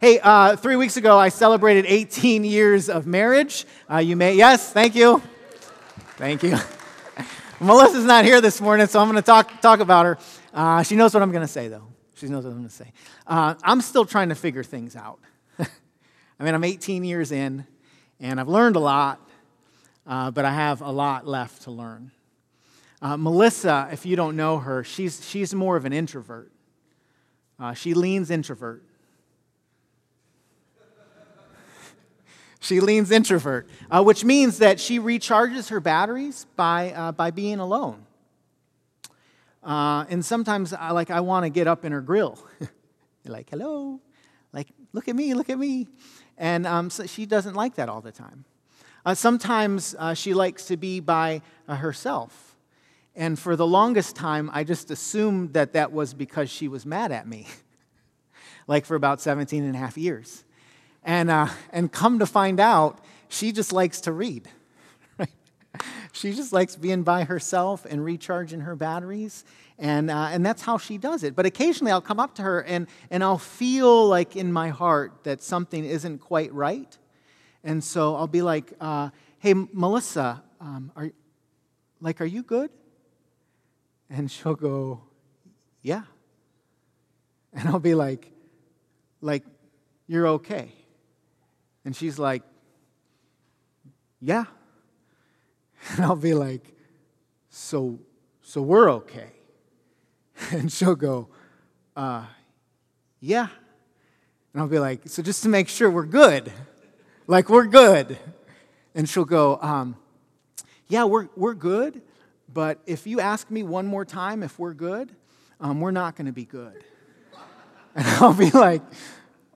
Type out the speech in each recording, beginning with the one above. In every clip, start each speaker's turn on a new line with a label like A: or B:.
A: Hey, uh, three weeks ago, I celebrated 18 years of marriage. Uh, you may, yes, thank you. Thank you. Melissa's not here this morning, so I'm going to talk, talk about her. Uh, she knows what I'm going to say, though. She knows what I'm going to say. Uh, I'm still trying to figure things out. I mean, I'm 18 years in, and I've learned a lot, uh, but I have a lot left to learn. Uh, Melissa, if you don't know her, she's, she's more of an introvert. She leans introvert. She leans introvert, uh, which means that she recharges her batteries by, uh, by being alone. Uh, and sometimes, I, like, I want to get up in her grill. like, hello, like, look at me, look at me. And um, so she doesn't like that all the time. Uh, sometimes uh, she likes to be by uh, herself. And for the longest time, I just assumed that that was because she was mad at me, like for about 17 and a half years. And, uh, and come to find out, she just likes to read. She just likes being by herself and recharging her batteries. And, uh, and that's how she does it. But occasionally I'll come up to her and, and I'll feel like in my heart that something isn't quite right. And so I'll be like, uh, hey, Melissa, um, are, like, are you good? And she'll go, yeah. And I'll be like, like, you're okay. And she's like, yeah. And I'll be like, so, so we're okay. And she'll go, uh, yeah. And I'll be like, so just to make sure we're good, like we're good. And she'll go, um, yeah, we're, we're good, but if you ask me one more time if we're good, um, we're not going to be good. And I'll be like,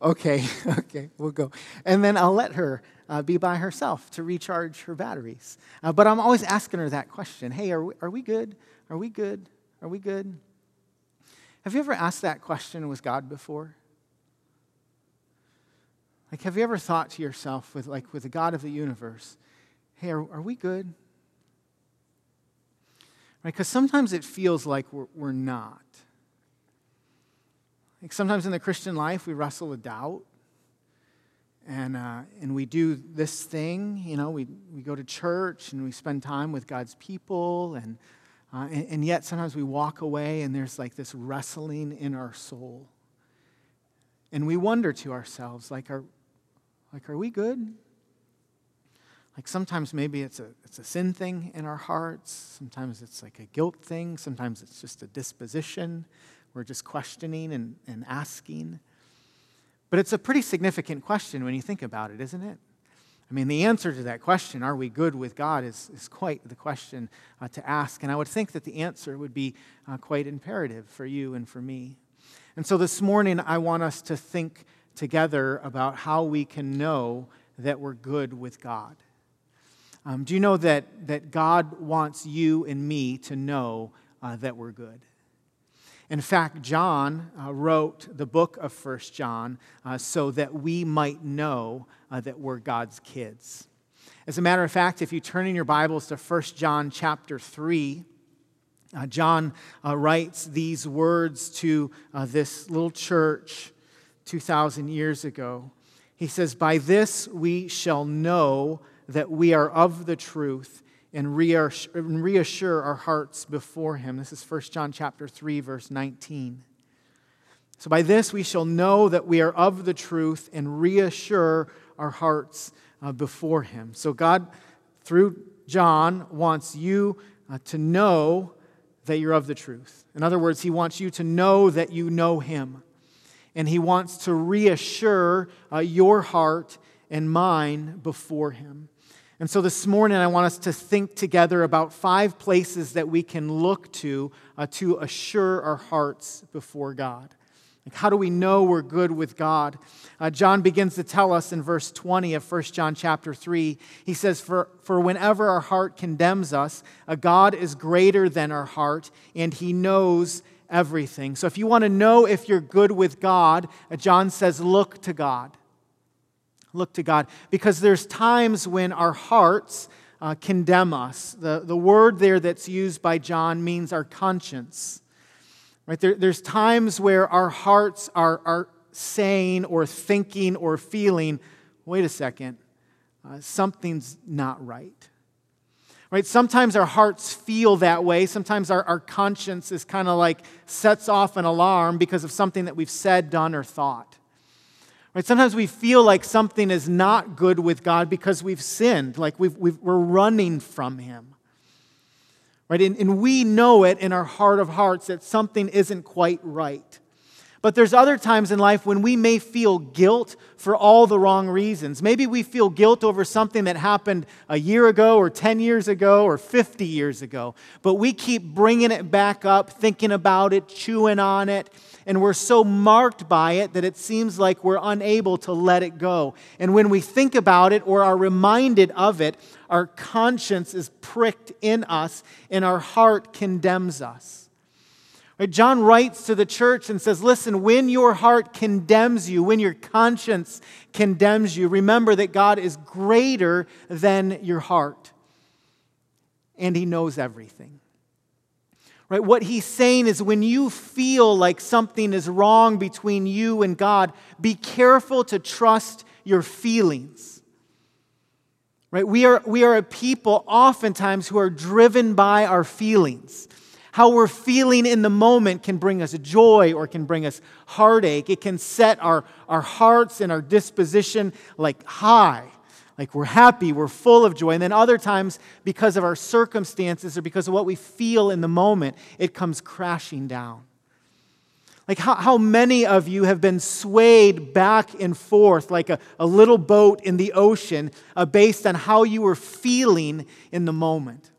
A: okay, okay, we'll go. And then I'll let her uh, be by herself to recharge her batteries. Uh, but I'm always asking her that question hey, are we, are we good? Are we good? Are we good? Have you ever asked that question with God before? Like, have you ever thought to yourself, with, like, with the God of the universe, hey, are, are we good? Right? Because sometimes it feels like we're, we're not. Like sometimes in the Christian life, we wrestle with doubt and, uh, and we do this thing, you know, we, we go to church and we spend time with God's people, and, uh, and, and, yet sometimes we walk away and there's like this wrestling in our soul. And we wonder to ourselves, like, are, like, are we good? Like sometimes maybe it's a, it's a sin thing in our hearts, sometimes it's like a guilt thing, sometimes it's just a disposition. We're just questioning and, and asking. But it's a pretty significant question when you think about it, isn't it? I mean, the answer to that question, are we good with God, is, is quite the question uh, to ask. And I would think that the answer would be uh, quite imperative for you and for me. And so this morning, I want us to think together about how we can know that we're good with God. Um, do you know that, that God wants you and me to know uh, that we're good? In fact, John uh, wrote the book of First John uh, so that we might know uh, that we're God's kids. As a matter of fact, if you turn in your Bibles to First John chapter 3, uh, John uh, writes these words to uh, this little church 2,000 years ago. He says, By this we shall know that we are of the truth and reassure our hearts before him. This is 1 John chapter 3 verse 19. So by this we shall know that we are of the truth and reassure our hearts uh, before him. So God through John wants you uh, to know that you're of the truth. In other words, he wants you to know that you know him. And he wants to reassure uh, your heart and mine before him. And so this morning, I want us to think together about five places that we can look to uh, to assure our hearts before God. Like how do we know we're good with God? Uh, John begins to tell us in verse 20 of 1 John chapter 3. He says, For, for whenever our heart condemns us, a God is greater than our heart, and he knows everything. So if you want to know if you're good with God, uh, John says, Look to God look to God. Because there's times when our hearts uh, condemn us. The, the word there that's used by John means our conscience. Right? There, there's times where our hearts are, are saying or thinking or feeling, wait a second, uh, something's not right. Right? Sometimes our hearts feel that way. Sometimes our, our conscience is kind of like sets off an alarm because of something that we've said, done, or thought. Right? Sometimes we feel like something is not good with God because we've sinned, like we are running from Him. Right? And, and we know it in our heart of hearts that something isn't quite right. But there's other times in life when we may feel guilt for all the wrong reasons. Maybe we feel guilt over something that happened a year ago, or 10 years ago, or 50 years ago. But we keep bringing it back up, thinking about it, chewing on it, and we're so marked by it that it seems like we're unable to let it go. And when we think about it or are reminded of it, our conscience is pricked in us and our heart condemns us. John writes to the church and says, Listen, when your heart condemns you, when your conscience condemns you, remember that God is greater than your heart. And He knows everything. Right? What He's saying is when you feel like something is wrong between you and God, be careful to trust your feelings. Right? We are, we are a people oftentimes who are driven by our feelings. How we're feeling in the moment can bring us joy or can bring us heartache. It can set our, our hearts and our disposition like high, like we're happy, we're full of joy. And then other times, because of our circumstances or because of what we feel in the moment, it comes crashing down. Like, how, how many of you have been swayed back and forth like a, a little boat in the ocean uh, based on how you were feeling in the moment?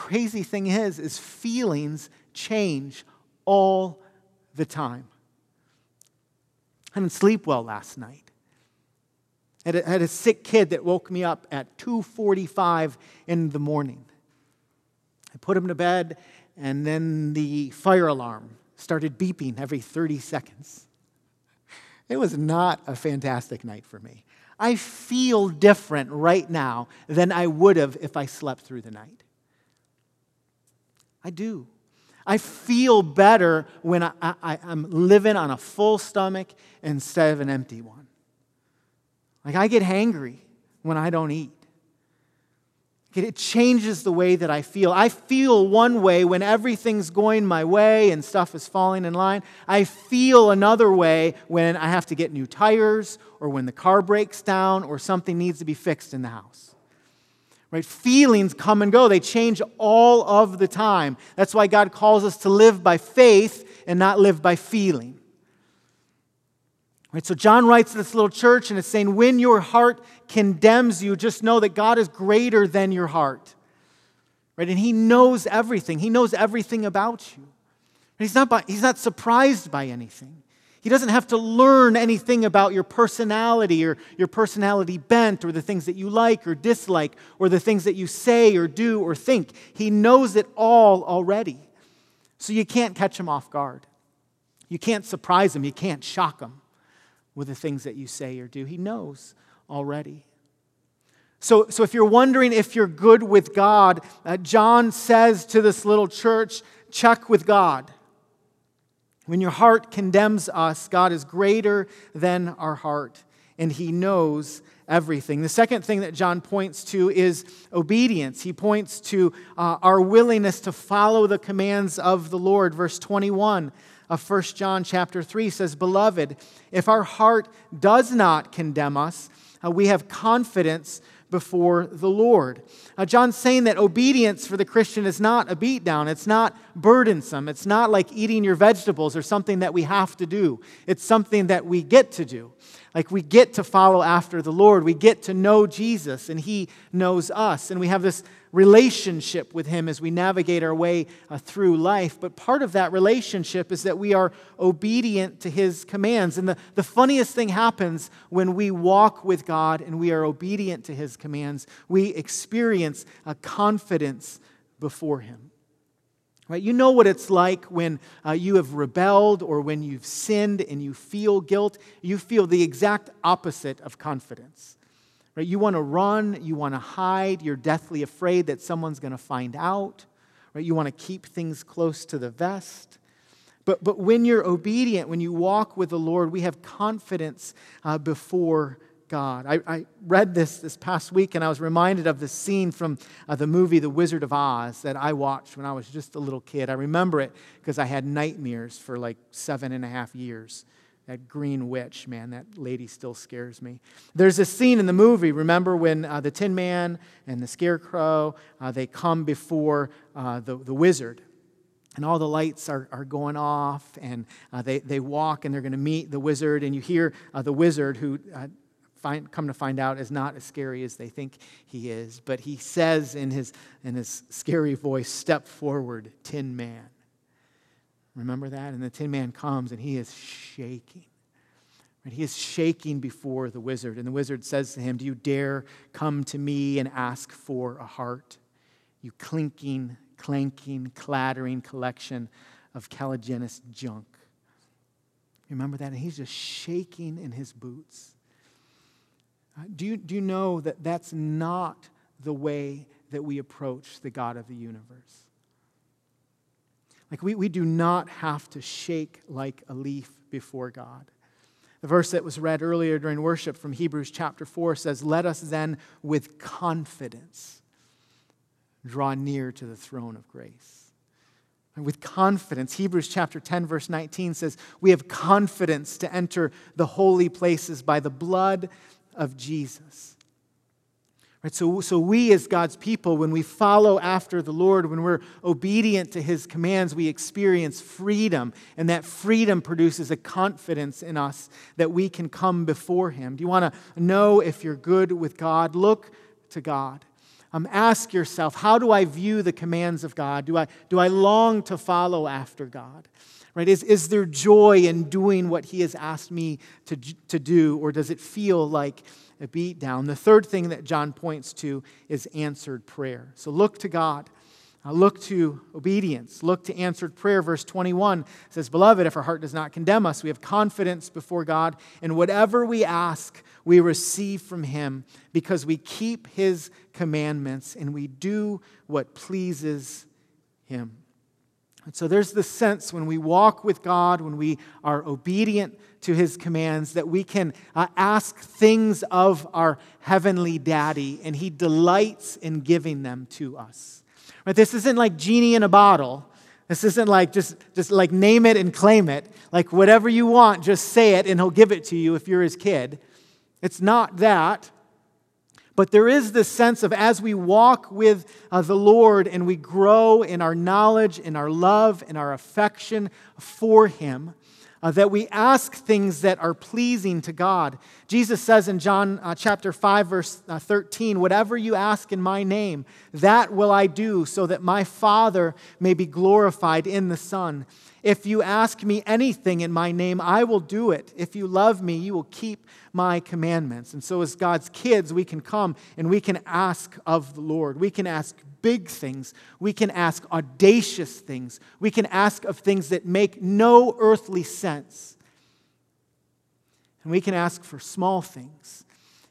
A: Crazy thing is is feelings change all the time. I didn't sleep well last night. I had a, sick kid that woke me up at 2.45 in the morning. I put him to bed and then the fire alarm started beeping every 30 seconds. It was not a fantastic night for me. I feel different right now than i would have if i slept through the night I do. I feel better when I, I, am living on a full stomach instead of an empty one. Like I get hangry when I don't eat. It changes the way that I feel. I feel one way when everything's going my way and stuff is falling in line. I feel another way when I have to get new tires or when the car breaks down or something needs to be fixed in the house. Right? Feelings come and go. They change all of the time. That's why God calls us to live by faith and not live by feeling. Right? So John writes to this little church and is saying, when your heart condemns you, just know that God is greater than your heart. Right? And He knows everything. He knows everything about you. He's not, by, he's not surprised by anything. He doesn't have to learn anything about your personality or your personality bent or the things that you like or dislike or the things that you say or do or think. He knows it all already. So you can't catch him off guard. You can't surprise him. You can't shock him with the things that you say or do. He knows already. So, so if you're wondering if you're good with God, uh, John says to this little church, check with God. When your heart condemns us, God is greater than our heart, and He knows everything. The second thing that John points to is obedience. He points to uh, our willingness to follow the commands of the Lord. Verse 21 of 1 John chapter 3 says, Beloved, if our heart does not condemn us, uh, we have confidence before the Lord. Uh, John's saying that obedience for the Christian is not a beatdown. It's not burdensome. It's not like eating your vegetables or something that we have to do. It's something that we get to do. Like we get to follow after the Lord. We get to know Jesus and He knows us. And we have this relationship with Him as we navigate our way uh, through life. But part of that relationship is that we are obedient to His commands. And the, the funniest thing happens when we walk with God and we are obedient to His commands. We experience a confidence before Him. Right? You know what it's like when uh, you have rebelled or when you've sinned and you feel guilt. You feel the exact opposite of confidence. Right? You want to run, you want to hide, you're deathly afraid that someone's going to find out. Right? You want to keep things close to the vest. But, but when you're obedient, when you walk with the Lord, we have confidence uh, before God. I, I, read this this past week and I was reminded of the scene from uh, the movie The Wizard of Oz that I watched when I was just a little kid. I remember it because I had nightmares for like seven and a half years. That green witch, man, that lady still scares me. There's a scene in the movie, remember when uh, the Tin Man and the Scarecrow, uh, they come before uh, the, the wizard and all the lights are, are going off, and uh, they, they walk and they're going to meet the wizard. And you hear uh, the wizard, who uh, find, come to find out is not as scary as they think he is. But he says in his, in his scary voice, Step forward, Tin Man. Remember that? And the Tin Man comes and he is shaking. Right? He is shaking before the wizard. And the wizard says to him, Do you dare come to me and ask for a heart? You clinking, clanking, clattering collection of caliginous junk. Remember that? And he's just shaking in his boots. Uh, do you, do you know that that's not the way that we approach the God of the universe? Like, we, we do not have to shake like a leaf before God. The verse that was read earlier during worship from Hebrews chapter 4 says, Let us then with confidence draw near to the throne of grace. And with confidence, Hebrews chapter 10, verse 19 says, We have confidence to enter the holy places by the blood of Jesus. Right, so, so we as God's people, when we follow after the Lord, when we're obedient to his commands, we experience freedom. And that freedom produces a confidence in us that we can come before him. Do you want to know if you're good with God? Look to God. Um, ask yourself, how do I view the commands of God? Do I, do I long to follow after God? Right? Is, is there joy in doing what He has asked me to, to do, or does it feel like a beat down? The third thing that John points to is answered prayer. So look to God. Uh, look to obedience. Look to answered prayer. Verse 21 says, Beloved, if our heart does not condemn us, we have confidence before God, and whatever we ask, we receive from Him because we keep His commandments and we do what pleases Him. And so there's the sense when we walk with God, when we are obedient to his commands, that we can uh, ask things of our heavenly daddy, and he delights in giving them to us. Right? This isn't like genie in a bottle. This isn't like just, just like name it and claim it. Like whatever you want, just say it and he'll give it to you if you're his kid. It's not that. But there is this sense of as we walk with uh, the Lord and we grow in our knowledge, in our love, in our affection for Him, uh, that we ask things that are pleasing to God. Jesus says in John uh, chapter 5, verse uh, 13, Whatever you ask in my name, that will I do, so that my Father may be glorified in the Son. If you ask me anything in my name, I will do it. If you love me, you will keep my commandments. And so, as God's kids, we can come and we can ask of the Lord. We can ask big things. We can ask audacious things. We can ask of things that make no earthly sense. And we can ask for small things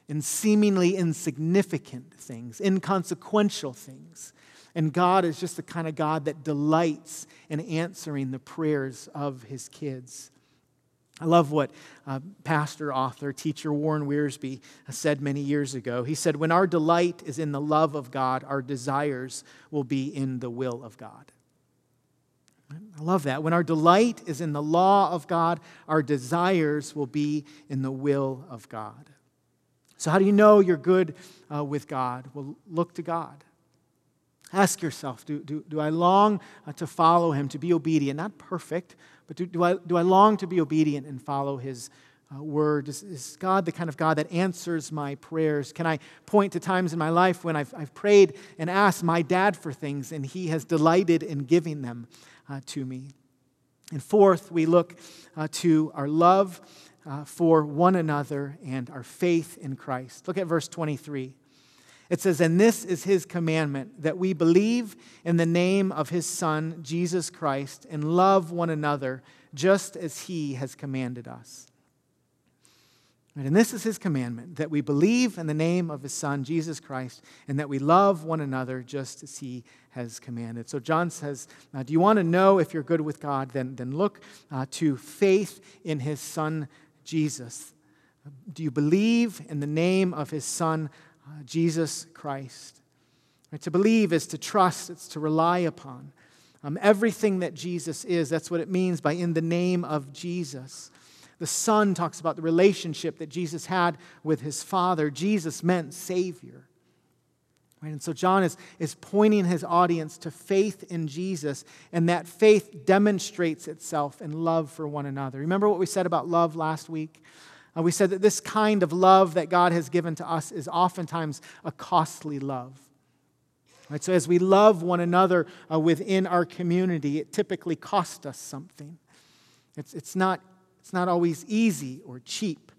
A: and seemingly insignificant things, inconsequential things. And God is just the kind of God that delights in answering the prayers of his kids. I love what uh, pastor, author, teacher Warren Wiersbe said many years ago. He said, When our delight is in the love of God, our desires will be in the will of God. I love that. When our delight is in the law of God, our desires will be in the will of God. So, how do you know you're good uh, with God? Well, look to God. Ask yourself do, do, do I long uh, to follow him, to be obedient? Not perfect, but do, do, I, do I long to be obedient and follow his uh, word? Is, is, God the kind of God that answers my prayers? Can I point to times in my life when I've, I've prayed and asked my dad for things and he has delighted in giving them uh, to me? And fourth, we look uh, to our love uh, for one another and our faith in Christ. Look at verse 23. It says, And this is his commandment, that we believe in the name of his Son, Jesus Christ, and love one another just as he has commanded us. And this is his commandment that we believe in the name of his Son, Jesus Christ, and that we love one another just as he has commanded. So John says, uh, Do you want to know if you're good with God? Then, then look uh, to faith in his Son, Jesus. Do you believe in the name of his Son, Jesus Christ? Right, to believe is to trust, it's to rely upon. Um, everything that Jesus is, that's what it means by in the name of Jesus. The Son talks about the relationship that Jesus had with his Father. Jesus meant Savior. Right? And so John is, is pointing his audience to faith in Jesus, and that faith demonstrates itself in love for one another. Remember what we said about love last week? Uh, we said that this kind of love that God has given to us is oftentimes a costly love. Right? So as we love one another uh, within our community, it typically costs us something. It's, it's not it's not always easy or cheap.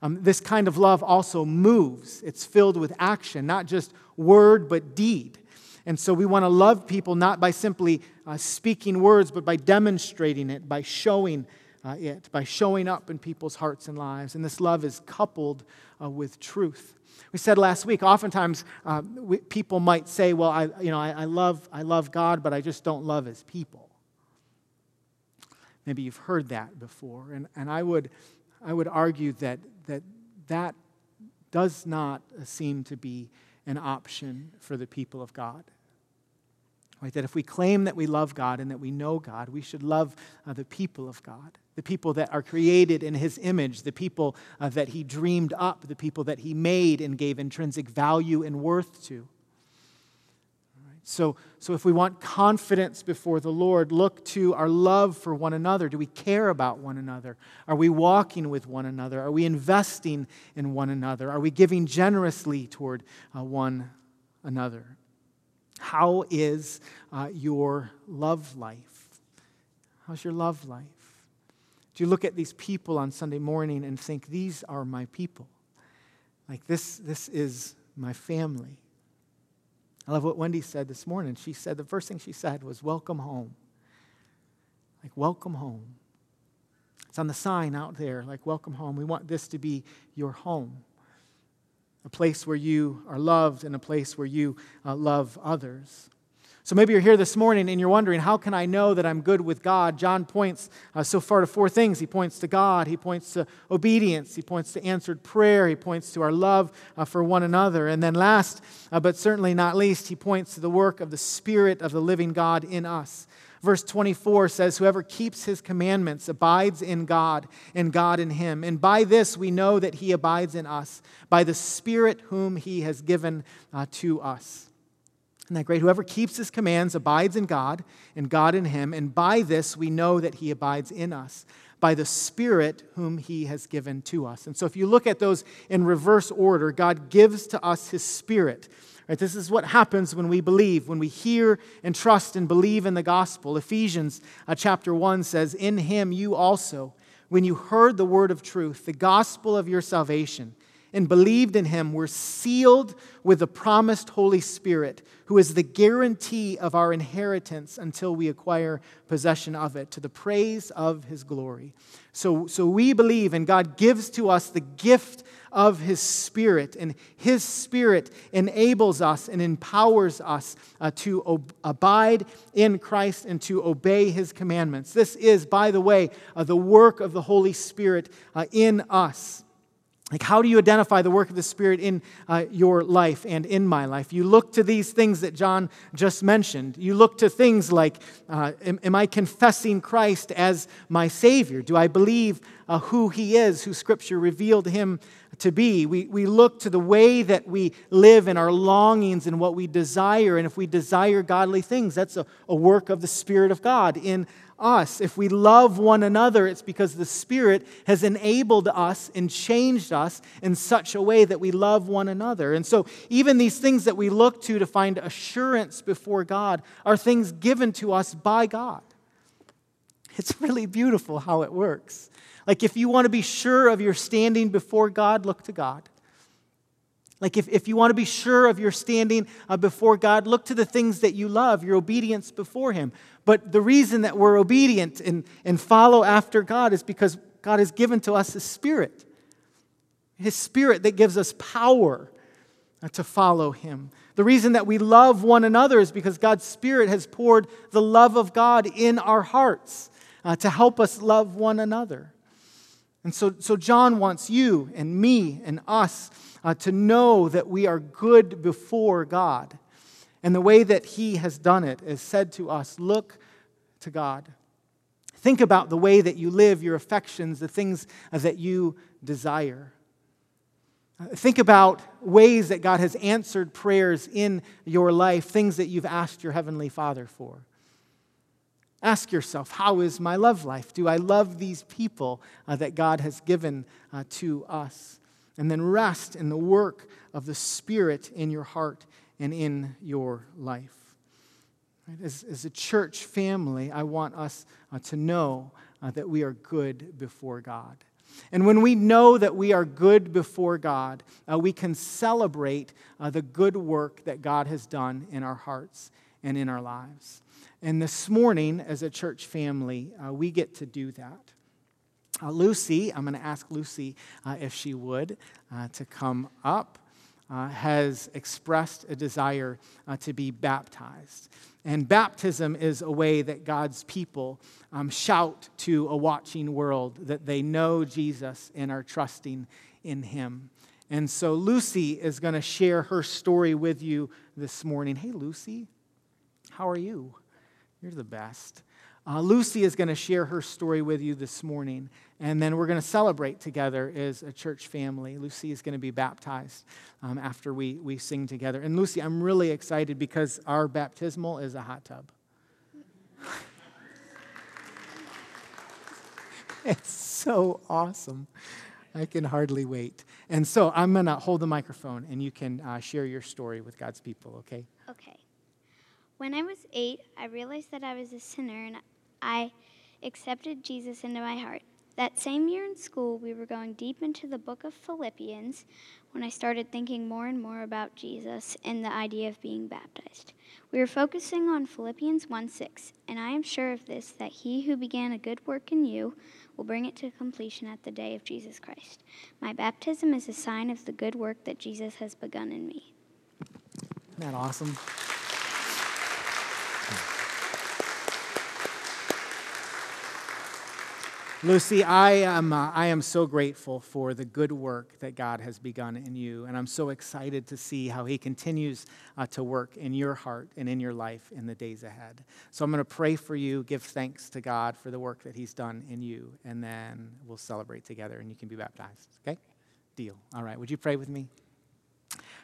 A: Um, this kind of love also moves, it's filled with action, not just word, but deed. And so we want to love people not by simply uh, speaking words, but by demonstrating it, by showing uh, it, by showing up in people's hearts and lives. And this love is coupled uh, with truth. We said last week, oftentimes uh, we, people might say, well, I, you know, I, I, love, I love God, but I just don't love his people. Maybe you've heard that before. And, and I, would, I would argue that, that that does not seem to be an option for the people of God. Right? That if we claim that we love God and that we know God, we should love uh, the people of God, the people that are created in His image, the people uh, that He dreamed up, the people that He made and gave intrinsic value and worth to. So, so if we want confidence before the Lord, look to our love for one another. Do we care about one another? Are we walking with one another? Are we investing in one another? Are we giving generously toward uh, one another? How is uh, your love life? How's your love life? Do you look at these people on Sunday morning and think, these are my people? Like, this, this is my family. I love what Wendy said this morning. She said the first thing she said was, Welcome home. Like, welcome home. It's on the sign out there, like, welcome home. We want this to be your home, a place where you are loved and a place where you uh, love others. So maybe you're here this morning and you're wondering, how can I know that I'm good with God? John points uh, so far to four things. He points to God, he points to obedience, he points to answered prayer, he points to our love uh, for one another. And then, last uh, but certainly not least, he points to the work of the Spirit of the living God in us. Verse 24 says, Whoever keeps his commandments abides in God, and God in him. And by this we know that he abides in us, by the Spirit whom he has given uh, to us. Isn't that great? Whoever keeps his commands abides in God, and God in him. And by this we know that he abides in us, by the Spirit whom he has given to us. And so if you look at those in reverse order, God gives to us his Spirit. Right, this is what happens when we believe, when we hear and trust and believe in the gospel. Ephesians uh, chapter 1 says, In him you also, when you heard the word of truth, the gospel of your salvation, and believed in him were sealed with the promised Holy Spirit, who is the guarantee of our inheritance until we acquire possession of it, to the praise of his glory. So, so we believe, and God gives to us the gift of his Spirit, and his Spirit enables us and empowers us uh, to ob- abide in Christ and to obey his commandments. This is, by the way, uh, the work of the Holy Spirit uh, in us. Like, how do you identify the work of the Spirit in uh, your life and in my life? You look to these things that John just mentioned. You look to things like uh, am, am, I confessing Christ as my Savior? Do I believe uh, who He is, who Scripture revealed Him to be? We, we look to the way that we live and our longings and what we desire. And if we desire godly things, that's a, a work of the Spirit of God in us. If we love one another, it's because the Spirit has enabled us and changed us in such a way that we love one another. And so, even these things that we look to to find assurance before God are things given to us by God. It's really beautiful how it works. Like, if you want to be sure of your standing before God, look to God. Like, if, if you want to be sure of your standing uh, before God, look to the things that you love, your obedience before Him. But the reason that we're obedient and, and follow after God is because God has given to us His Spirit. His Spirit that gives us power uh, to follow Him. The reason that we love one another is because God's Spirit has poured the love of God in our hearts uh, to help us love one another. And so, so John wants you and me and us uh, to know that we are good before God. And the way that he has done it is said to us look to God. Think about the way that you live, your affections, the things that you desire. Think about ways that God has answered prayers in your life, things that you've asked your Heavenly Father for. Ask yourself, how is my love life? Do I love these people uh, that God has given uh, to us? And then rest in the work of the Spirit in your heart and in your life. As, as a church family, I want us uh, to know uh, that we are good before God. And when we know that we are good before God, uh, we can celebrate uh, the good work that God has done in our hearts and in our lives. And this morning, as a church family, uh, we get to do that. Uh, Lucy, I'm going to ask Lucy uh, if she would uh, to come up, has expressed a desire to be baptized. And baptism is a way that God's people um, shout to a watching world that they know Jesus and are trusting in him. And so Lucy is going to share her story with you this morning. Hey, Lucy, how are you? You're the best. Uh, Lucy is going to share her story with you this morning, and then we're going to celebrate together as a church family. Lucy is going to be baptized um, after we, we sing together. And Lucy, I'm really excited because our baptismal is a hot tub. it's so awesome. I can hardly wait. And so I'm going to hold the microphone, and you can uh, share your story with God's people, okay?
B: Okay. When I was eight, I realized that I was a sinner and I accepted Jesus into my heart. That same year in school, we were going deep into the book of Philippians when I started thinking more and more about Jesus and the idea of being baptized. We were focusing on Philippians 1 6, and I am sure of this that he who began a good work in you will bring it to completion at the day of Jesus Christ. My baptism is a sign of the good work that Jesus has begun in me.
A: Isn't that awesome? Lucy, I am, uh, I am so grateful for the good work that God has begun in you, and I'm so excited to see how He continues uh, to work in your heart and in your life in the days ahead. So I'm going to pray for you, give thanks to God for the work that He's done in you, and then we'll celebrate together and you can be baptized. Okay? Deal. All right. Would you pray with me?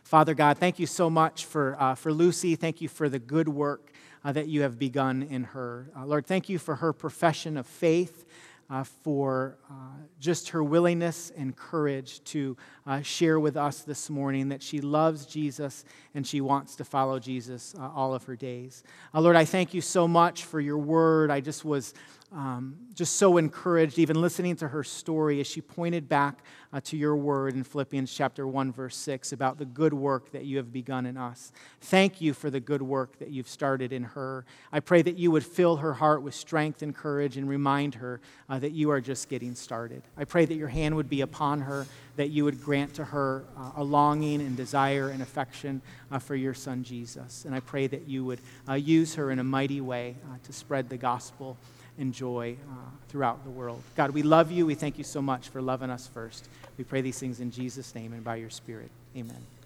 A: Father God, thank you so much for, uh, for Lucy. Thank you for the good work uh, that you have begun in her. Uh, Lord, thank you for her profession of faith uh, for uh, just her willingness and courage to uh, share with us this morning that she loves Jesus and she wants to follow Jesus uh, all of her days. Uh, Lord, I thank you so much for your word. I just was um, just so encouraged, even listening to her story as she pointed back uh, to your word in Philippians chapter 1, verse 6, about the good work that you have begun in us. Thank you for the good work that you've started in her. I pray that you would fill her heart with strength and courage and remind her uh, that you are just getting started. I pray that your hand would be upon her, that you would grant to her uh, a longing and desire and affection uh, for your son Jesus. And I pray that you would uh, use her in a mighty way uh, to spread the gospel and joy uh, throughout the world. God, we love you. We thank you so much for loving us first. We pray these things in Jesus' name and by your Spirit. Amen.